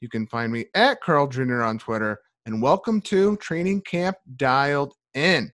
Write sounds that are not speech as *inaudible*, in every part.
You can find me at Carl Jr. on Twitter. And welcome to Training Camp Dialed In.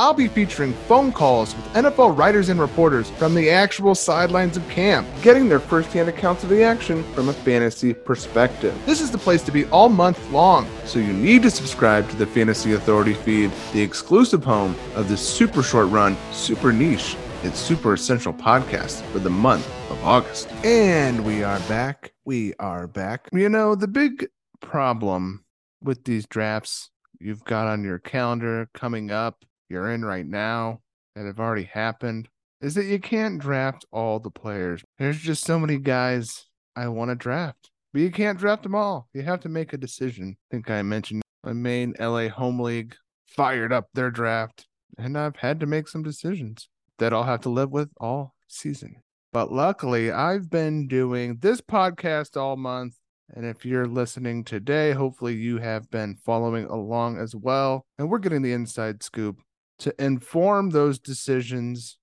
I'll be featuring phone calls with NFL writers and reporters from the actual sidelines of camp, getting their firsthand accounts of the action from a fantasy perspective. This is the place to be all month long, so you need to subscribe to the Fantasy Authority feed, the exclusive home of this super short run, super niche, and super essential podcast for the month of August. And we are back. We are back. You know, the big problem with these drafts you've got on your calendar coming up you're in right now that have already happened is that you can't draft all the players. There's just so many guys I want to draft, but you can't draft them all. You have to make a decision. I think I mentioned my main LA home league fired up their draft, and I've had to make some decisions that I'll have to live with all season. But luckily, I've been doing this podcast all month. And if you're listening today, hopefully you have been following along as well. And we're getting the inside scoop to inform those decisions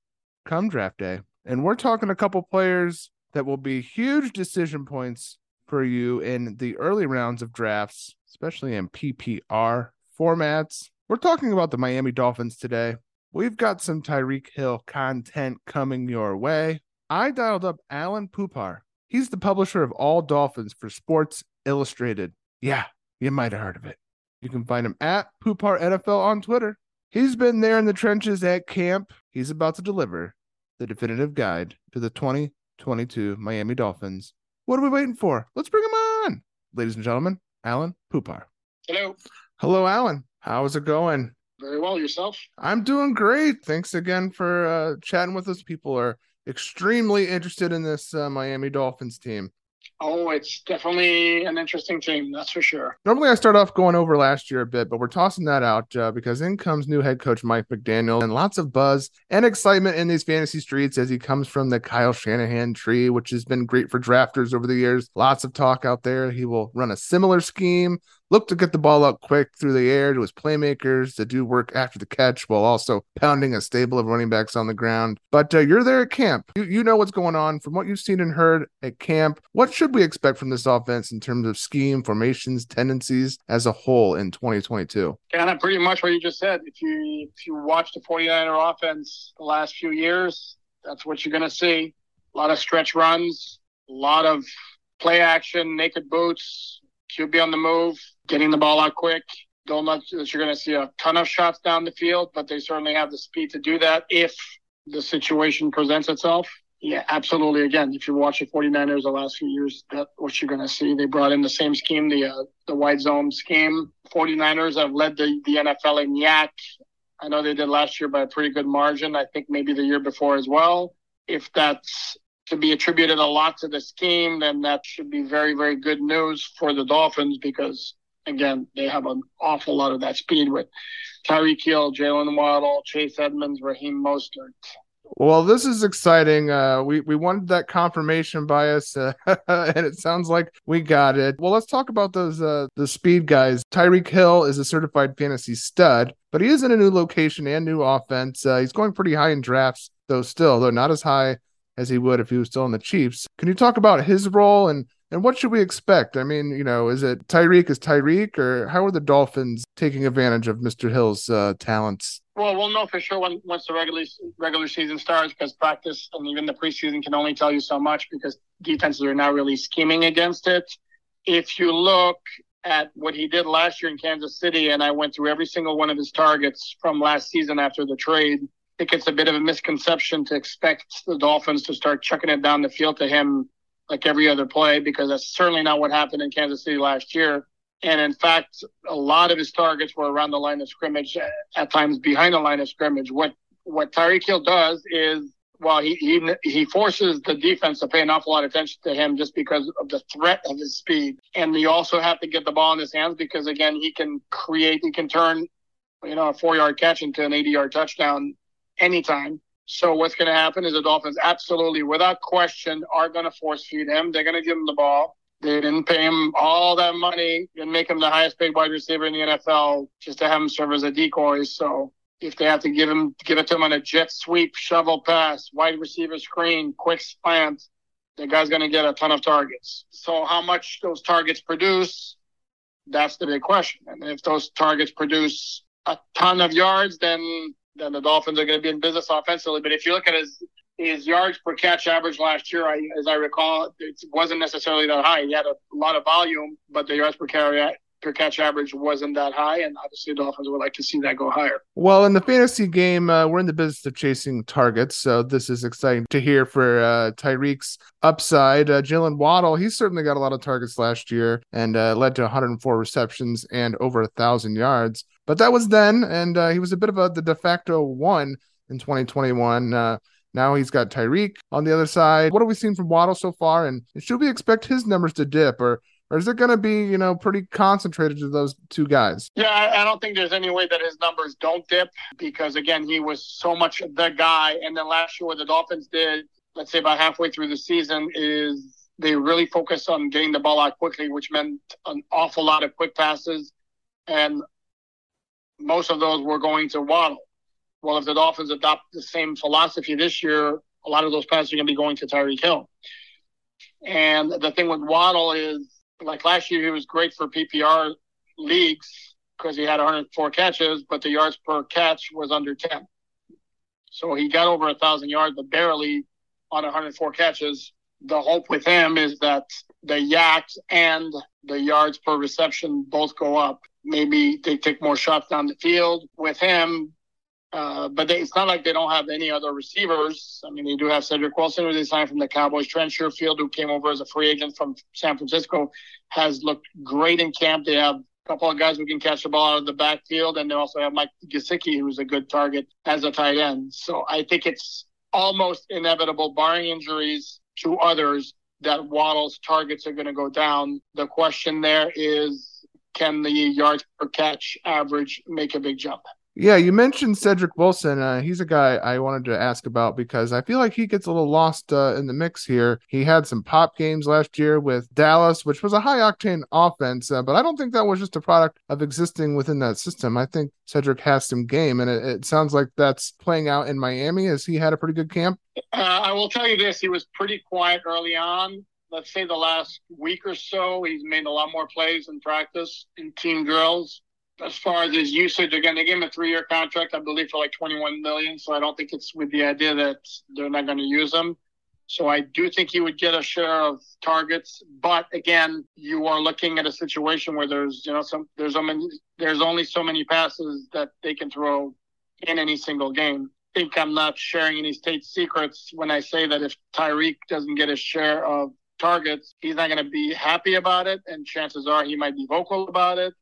come draft day. And we're talking a couple players that will be huge decision points for you in the early rounds of drafts, especially in PPR formats. We're talking about the Miami Dolphins today. We've got some Tyreek Hill content coming your way. I dialed up Alain Poupart. He's the publisher of All Dolphins for Sports Illustrated. Yeah, you might have heard of it. You can find him at Poupart NFL on Twitter. He's been there in the trenches at camp. He's about to deliver the definitive guide to the 2022 Miami Dolphins. What are we waiting for? Let's bring him on. Ladies and gentlemen, Alain Poupart. Hello. Hello, Alain. How's it going? Very well. Yourself? I'm doing great. Thanks again for uh, chatting with us. People are extremely interested in this uh, Miami Dolphins team. Oh, it's definitely an interesting team, that's for sure. Normally, I start off going over last year a bit, but we're tossing that out uh, because in comes new head coach Mike McDaniel and lots of buzz and excitement in these fantasy streets as he comes from the Kyle Shanahan tree, which has been great for drafters over the years. Lots of talk out there. He will run a similar scheme look to get the ball up quick through the air to his playmakers to do work after the catch while also pounding a stable of running backs on the ground. But uh, you're there at camp. You, you know what's going on. From what you've seen and heard at camp, what should we expect from this offense in terms of scheme, formations, tendencies as a whole in 2022? Kind of pretty much what you just said. If you if you watch the 49er offense the last few years, that's what you're going to see. A lot of stretch runs, a lot of play action, naked boots, QB on the move, getting the ball out quick. Don't that you're going to see a ton of shots down the field, but they certainly have the speed to do that if the situation presents itself. Yeah, absolutely. Again, if you watch the 49ers the last few years, that's what you're going to see. They brought in the same scheme, the uh, the wide zone scheme. 49ers have led the, the NFL in YAC. I know they did last year by a pretty good margin. I think maybe the year before as well. If that's to be attributed a lot to the scheme, then that should be very, very good news for the Dolphins because, again, they have an awful lot of that speed with Tyreek Hill, Jaylen Waddle, Chase Edmonds, Raheem Mostert. Well, this is exciting. Uh, we we wanted that confirmation bias, uh, *laughs* and it sounds like we got it. Well, let's talk about those uh, the speed guys. Tyreek Hill is a certified fantasy stud, but he is in a new location and new offense. Uh, he's going pretty high in drafts, though still, though not as high as he would if he was still in the Chiefs. Can you talk about his role and and what should we expect? I mean, you know, is it Tyreek is Tyreek, or how are the Dolphins taking advantage of Mr. Hill's uh, talents? Well, we'll know for sure when, once the regular regular season starts because practice and even the preseason can only tell you so much because defenses are now really scheming against it. If you look at what he did last year in Kansas City, and I went through every single one of his targets from last season after the trade, think it's a bit of a misconception to expect the Dolphins to start chucking it down the field to him like every other play because that's certainly not what happened in Kansas City last year. And in fact, a lot of his targets were around the line of scrimmage, at times behind the line of scrimmage. What what Tyreek Hill does is, well, he, he he forces the defense to pay an awful lot of attention to him just because of the threat of his speed. And you also have to get the ball in his hands because again, he can create, he can turn, you know, a four yard catch into an 80 yard touchdown anytime. So what's going to happen is the Dolphins absolutely, without question, are going to force feed him. They're going to give him the ball. They didn't pay him all that money and make him the highest paid wide receiver in the NFL just to have him serve as a decoy. So if they have to give him give it to him on a jet sweep, shovel pass, wide receiver screen, quick slant, the guy's going to get a ton of targets. So how much those targets produce, that's the big question. And if those targets produce a ton of yards, then then the Dolphins are going to be in business offensively. But if you look at his his yards per catch average last year, I, as I recall, it wasn't necessarily that high. He had a lot of volume, but the yards per carry per catch average wasn't that high, and obviously the Dolphins would like to see that go higher. Well, in the fantasy game, uh, we're in the business of chasing targets, so this is exciting to hear for uh, Tyreek's upside. Uh, Jaylen Waddle, he certainly got a lot of targets last year and uh, led to 104 receptions and over a thousand yards. But that was then, and uh, he was a bit of a the de facto one in 2021. Uh, now he's got Tyreek on the other side. What have we seen from Waddle so far? And should we expect his numbers to dip, or or is it going to be you know pretty concentrated to those two guys? Yeah, I don't think there's any way that his numbers don't dip because again, he was so much the guy. And then last year, what the Dolphins did, let's say about halfway through the season, is they really focused on getting the ball out quickly, which meant an awful lot of quick passes, and most of those were going to Waddle. Well, if the Dolphins adopt the same philosophy this year, a lot of those passes are going to be going to Tyreek Hill. And the thing with Waddle is, like last year, he was great for PPR leagues because he had 104 catches, but the yards per catch was under 10. So he got over a thousand yards, but barely on 104 catches. The hope with him is that the YACs and the yards per reception both go up maybe they take more shots down the field with him. Uh, but they, it's not like they don't have any other receivers. I mean, they do have Cedric Wilson, who they signed from the Cowboys. Trent Sherfield, who came over as a free agent from San Francisco, has looked great in camp. They have a couple of guys who can catch the ball out of the backfield, and they also have Mike Gesicki, who's a good target as a tight end. So I think it's almost inevitable, barring injuries to others, that Waddle's targets are going to go down. The question there is can the yards per catch average make a big jump? Yeah, you mentioned Cedric Wilson. Uh, he's a guy I wanted to ask about because I feel like he gets a little lost uh, in the mix here. He had some pop games last year with Dallas, which was a high octane offense, uh, but I don't think that was just a product of existing within that system. I think Cedric has some game, and it, it sounds like that's playing out in Miami as he had a pretty good camp. Uh, I will tell you this: he was pretty quiet early on let's say the last week or so, he's made a lot more plays in practice in team drills. As far as his usage, again, they gave him a three-year contract, I believe, for like 21 million. So I don't think it's with the idea that they're not going to use him. So I do think he would get a share of targets, but again, you are looking at a situation where there's you know some there's only there's only so many passes that they can throw in any single game. I think I'm not sharing any state secrets when I say that if Tyreek doesn't get his share of targets, he's not going to be happy about it. And chances are he might be vocal about it.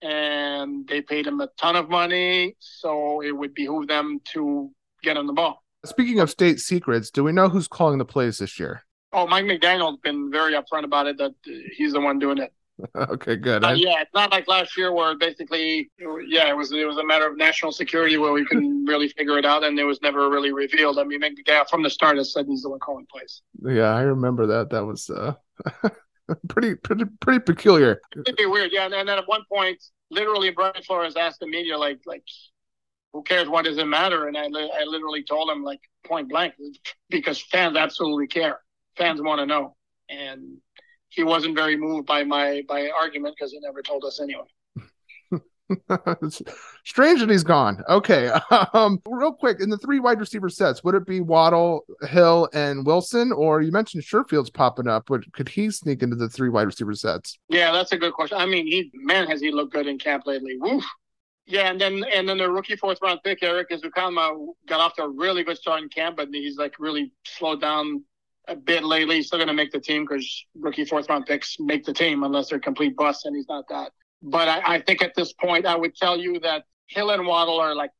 And they paid him a ton of money. So it would behoove them to get on the ball. Speaking of state secrets, do we know who's calling the plays this year? Oh, Mike McDaniel's been very upfront about it that he's the one doing it. *laughs* okay, good. Uh, yeah, it's not like last year where basically, yeah, it was it was a matter of national security where we couldn't *laughs* really figure it out, and it was never really revealed. I mean, McDaniel from the start has said he's the one calling plays. Yeah, I remember that. That was uh, *laughs* pretty pretty pretty peculiar. Pretty weird, yeah. And then at one point, literally, Brian Flores asked the media, like, like, who cares? What does it matter? And I, I literally told him, like, point blank, because fans absolutely care. Fans want to know, and he wasn't very moved by my by argument because he never told us anyway. *laughs* Strange that he's gone. Okay. *laughs* Um, real quick, in the three wide receiver sets, would it be Waddle, Hill, and Wilson? Or you mentioned Sherfield's popping up. Would could he sneak into the three wide receiver sets? Yeah, that's a good question. I mean, he man, has he looked good in camp lately. Woof. Yeah, and then and then the rookie fourth round pick, Erik Ezukanma, got off to a really good start in camp, but he's like really slowed down a bit lately. He's still going to make the team because rookie fourth round picks make the team unless they're complete busts, and he's not that. But I, I think at this point, I would tell you that Hill and Waddle are like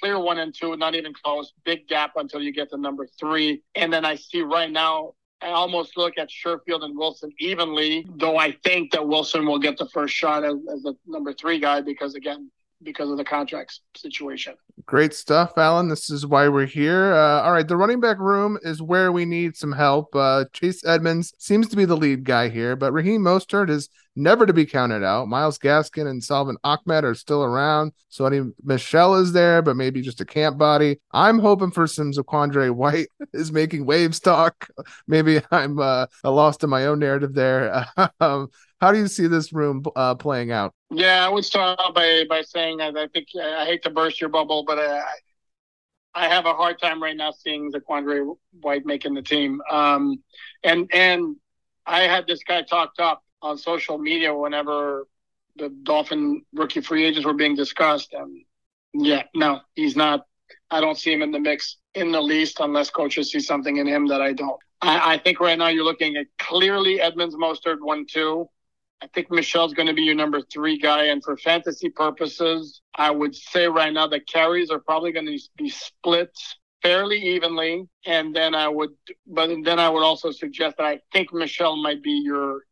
clear one and two, not even close. Big gap until you get to number three. And then I see right now, I almost look at Sherfield and Wilson evenly, though I think that Wilson will get the first shot as, as the number three guy because, again, because of the contracts situation. Great stuff, Alain. This is why we're here. Uh, all right, the running back room is where we need some help. Uh, Chase Edmonds seems to be the lead guy here, but Raheem Mostert is never to be counted out. Myles Gaskin and Salvon Ahmed are still around. Sony Michel is there, but maybe just a camp body. I'm hoping for some Zaquandre White *laughs* is making waves talk. *laughs* Maybe I'm uh, lost in my own narrative there. *laughs* um, how do you see this room uh, playing out? Yeah, I would start out by by saying I, I think I hate to burst your bubble, but I, I have a hard time right now seeing Zaquandre White making the team. Um, and and I had this guy talked up on social media whenever the Dolphin rookie free agents were being discussed. And yeah, no, he's not. I don't see him in the mix in the least unless coaches see something in him that I don't. I, I think right now you're looking at clearly Edmonds Mostert one two. I think Michel's going to be your number three guy. And for fantasy purposes, I would say right now the carries are probably going to be split fairly evenly. And then I would, but then I would also suggest that I think Michel might be your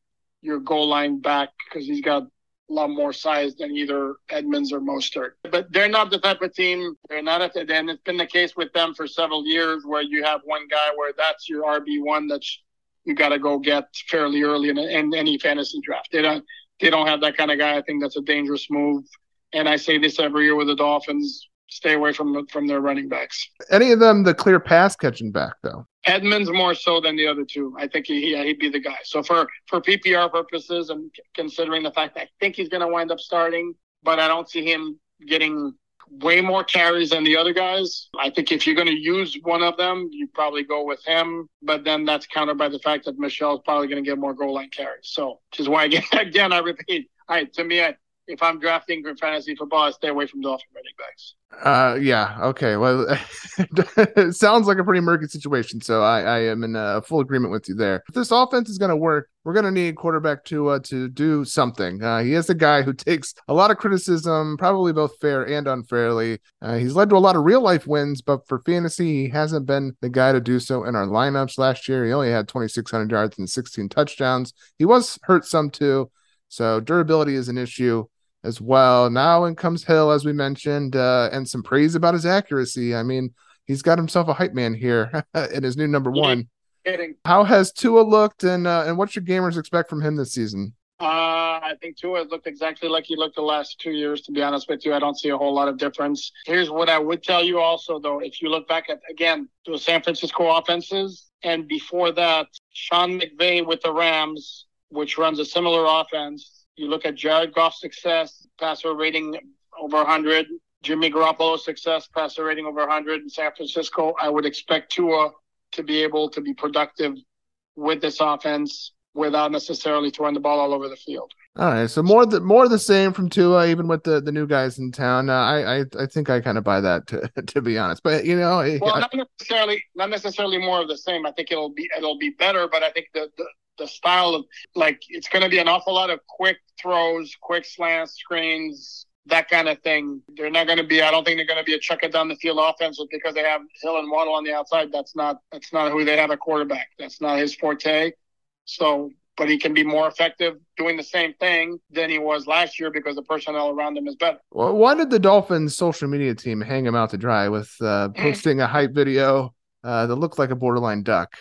your goal line back because he's got a lot more size than either Edmonds or Mostert. But they're not the type of team. They're not at the, and it's been the case with them for several years where you have one guy where that's your RB one that's you got to go get fairly early in, in any fantasy draft. They don't they don't have that kind of guy. I think that's a dangerous move. And I say this every year with the Dolphins: stay away from from their running backs. Any of them the clear pass catching back though? Edmonds more so than the other two. I think he, he'd be the guy. So for for PPR purposes and considering the fact that I think he's going to wind up starting, but I don't see him getting way more carries than the other guys. I think if you're going to use one of them, you probably go with him. But then that's countered by the fact that Michel's probably going to get more goal line carries. So, which is why again, *laughs* again I repeat, I to me, I, if I'm drafting for fantasy football, I stay away from Dolphin running backs. Uh, yeah, okay. Well, *laughs* it sounds like a pretty murky situation, so I, I am in a full agreement with you there. If this offense is going to work, we're going to need quarterback to uh, to do something. Uh, he is a guy who takes a lot of criticism, probably both fair and unfairly. Uh, he's led to a lot of real life wins, but for fantasy, he hasn't been the guy to do so in our lineups last year. He only had 2,600 yards and 16 touchdowns. He was hurt some too, so durability is an issue as well. Now in comes Hill, as we mentioned, uh, and some praise about his accuracy. I mean, he's got himself a hype man here *laughs* in his new number one. Kidding. How has Tua looked, and uh, and what should gamers expect from him this season? Uh, I think Tua has looked exactly like he looked the last two years. To be honest with you, I don't see a whole lot of difference. Here's what I would tell you also, though: if you look back at again the San Francisco offenses, and before that, Sean McVay with the Rams, which runs a similar offense, you look at Jared Goff's success, passer rating over 100. Jimmy Garoppolo's success, passer rating over 100 in San Francisco. I would expect Tua to be able to be productive with this offense without necessarily throwing the ball all over the field. All right, so more the more the same from Tua, even with the, the new guys in town. Uh, I, I I think I kind of buy that to *laughs* to be honest, but you know, well, I, not necessarily not necessarily more of the same. I think it'll be it'll be better, but I think the, the the style of like it's going to be an awful lot of quick throws, quick slants, screens, that kind of thing. They're not going to be. I don't think they're going to be a chuck it down the field offense because they have Hill and Waddle on the outside. That's not. That's not who they have a quarterback. That's not his forte. So, but he can be more effective doing the same thing than he was last year because the personnel around him is better. Well, why did the Dolphins social media team hang him out to dry with uh, posting a hype video uh, that looked like a borderline duck?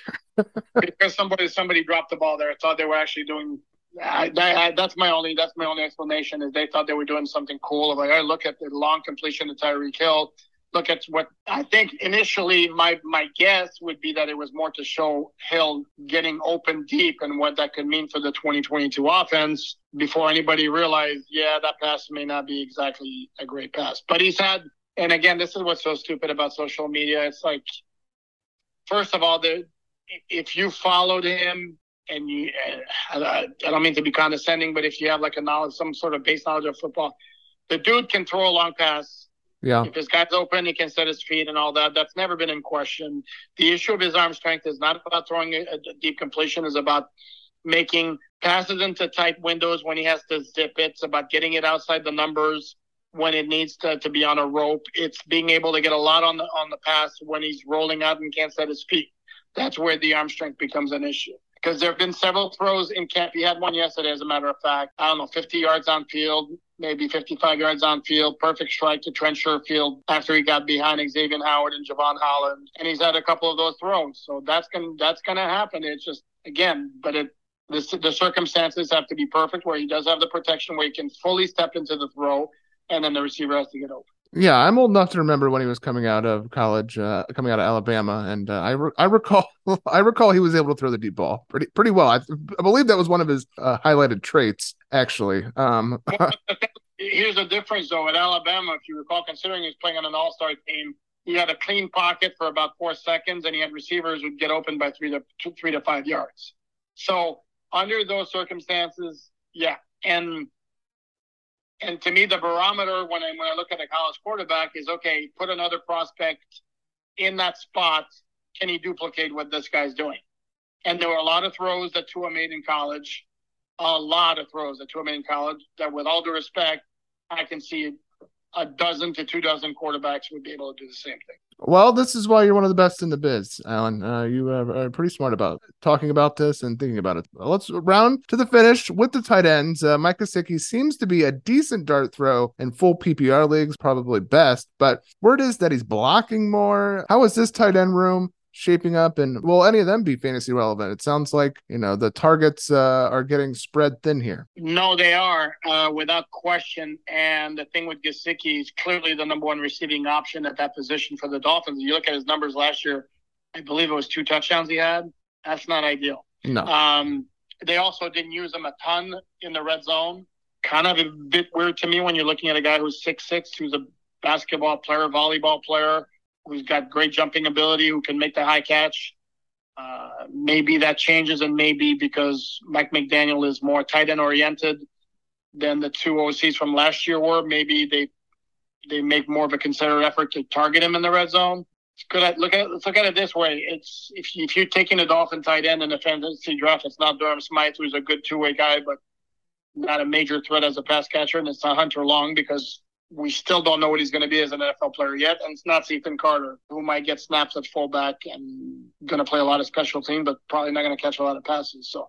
because somebody somebody dropped the ball there. I thought they were actually doing. I, I, that's my only that's my only explanation is they thought they were doing something cool. Like, I look at the long completion to Tyreek Hill. Look at what I think initially my my guess would be that it was more to show Hill getting open deep and what that could mean for the 2022 offense before anybody realized, yeah, that pass may not be exactly a great pass. But he's had, and again, this is what's so stupid about social media. It's like, first of all, the if you followed him and you, uh, I don't mean to be condescending, but if you have like a knowledge, some sort of base knowledge of football, the dude can throw a long pass Yeah. If his guy's open, he can set his feet and all that. That's never been in question. The issue of his arm strength is not about throwing a, a deep completion, is about making passes into tight windows when he has to zip it. It's about getting it outside the numbers when it needs to, to be on a rope. It's being able to get a lot on the on the pass when he's rolling out and can't set his feet. That's where the arm strength becomes an issue. Because there have been several throws in camp. He had one yesterday, as a matter of fact. I don't know, 50 yards on field, maybe 55 yards on field. Perfect strike to Trent Sherfield after he got behind Xavier Howard and Jevon Holland. And he's had a couple of those throws. So that's gonna that's gonna happen. It's just again, but it the, the circumstances have to be perfect where he does have the protection where he can fully step into the throw and then the receiver has to get open. Yeah, I'm old enough to remember when he was coming out of college, uh, coming out of Alabama, and uh, I re- I recall *laughs* I recall he was able to throw the deep ball pretty pretty well. I, I believe that was one of his uh, highlighted traits, actually. Um, *laughs* Here's the difference, though. At Alabama, if you recall, considering he was playing on an All Star team, he had a clean pocket for about four seconds, and he had receivers would get open by three to two, three to five yards. So under those circumstances, yeah, and and to me, the barometer when I when I look at a college quarterback is okay. Put another prospect in that spot. Can he duplicate what this guy's doing? And there were a lot of throws that Tua made in college, a lot of throws that Tua made in college. That, with all due respect, I can see a dozen to two dozen quarterbacks would be able to do the same thing. Well, this is why you're one of the best in the biz, Alain. Uh, you are pretty smart about talking about this and thinking about it. Let's round to the finish with the tight ends. Uh, Mike Gesicki seems to be a decent dart throw in full PPR leagues, probably best. But word is that he's blocking more. How is this tight end room? Shaping up and will any of them be fantasy relevant. It sounds like you know the targets uh, are getting spread thin here. No they are uh, without question. And the thing with Gesicki is clearly the number one receiving option at that position for the dolphins. You look at his numbers last year i believe it was two touchdowns he had. That's not ideal. No. Um, they also didn't use him a ton in the red zone. Kind of a bit weird to me when you're looking at a guy who's six six who's a basketball player volleyball player who's got great jumping ability, who can make the high catch. Uh, maybe that changes, and maybe because Mike McDaniel is more tight end oriented than the two OCs from last year were, maybe they they make more of a concerted effort to target him in the red zone. Good. At, look at let's look at it this way: it's if you, if you're taking a Dolphin tight end in the fantasy draft, it's not Durham Smythe, who's a good two way guy, but not a major threat as a pass catcher, and it's not Hunter Long because we still don't know what he's going to be as an NFL player yet, and it's not Ethan Carter, who might get snaps at fullback and going to play a lot of special team, but probably not going to catch a lot of passes. So,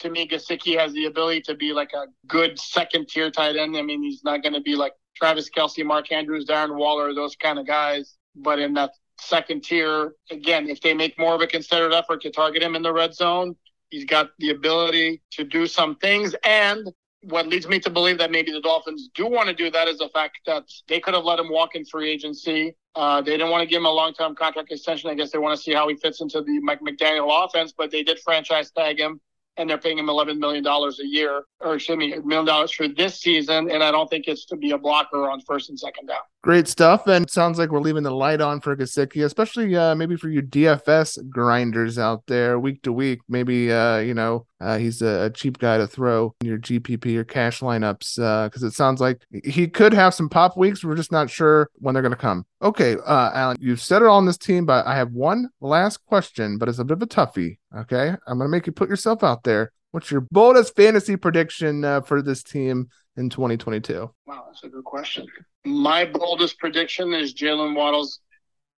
to me, Gesicki has the ability to be like a good second tier tight end. I mean, he's not going to be like Travis Kelce, Mark Andrews, Darren Waller, those kind of guys, but in that second tier, again, if they make more of a considered effort to target him in the red zone, he's got the ability to do some things and what leads me to believe that maybe the Dolphins do want to do that is the fact that they could have let him walk in free agency. Uh, they didn't want to give him a long term contract extension. I guess they want to see how he fits into the Mike McDaniel offense, but they did franchise tag him and they're paying him $11 million a year, or excuse me, a million dollars for this season. And I don't think it's to be a blocker on first and second down. Great stuff. And sounds like we're leaving the light on for Gesicki, especially uh, maybe for you DFS grinders out there week to week. Maybe, uh, you know, uh, he's a, a, cheap guy to throw in your GPP or cash lineups because uh, it sounds like he could have some pop weeks. We're just not sure when they're going to come. Okay, uh, Alain, you've said it all on this team, but I have one last question, but it's a bit of a toughie. Okay, I'm going to make you put yourself out there. What's your boldest fantasy prediction uh, for this team in 2022? Wow, that's a good question. My boldest prediction is Jaylen Waddles,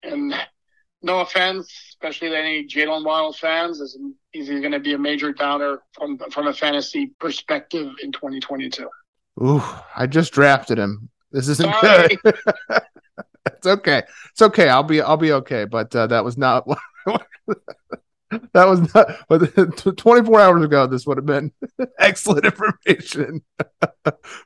and no offense, especially to any Jaylen Waddles fans, is he's going to be a major downer from from a fantasy perspective in 2022. Ooh, I just drafted him. This isn't Sorry. good. *laughs* it's okay. It's okay. I'll be I'll be okay. But uh, that was not *laughs* that was not *laughs* but *laughs* 24 hours ago this would have been *laughs* excellent information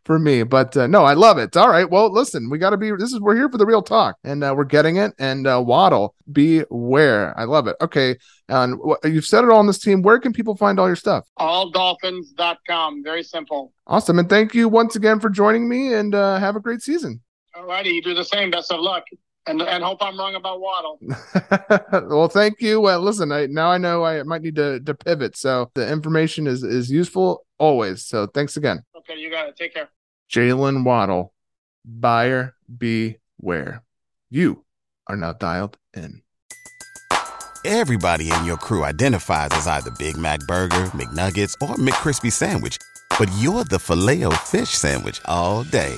for me but uh, no i love it. All right well listen we got to be this is we're here for the real talk and uh, we're getting it and uh, waddle beware. I love it. Okay and you've said it all on this team. Where can people find all your stuff? Alldolphins.com very simple. Awesome and thank you once again for joining me and uh, have a great season. All righty you do the same. Best of luck and and hope I'm wrong about Waddle. *laughs* well, thank you. Well, listen, I now I know I might need to to pivot. So the information is is useful always. So thanks again. Okay, you got it. Take care. Jaylen Waddle, buyer beware. you are now dialed in. Everybody in your crew identifies as either Big Mac Burger, McNuggets, or McCrispy Sandwich, but you're the Filet-O-Fish Sandwich all day.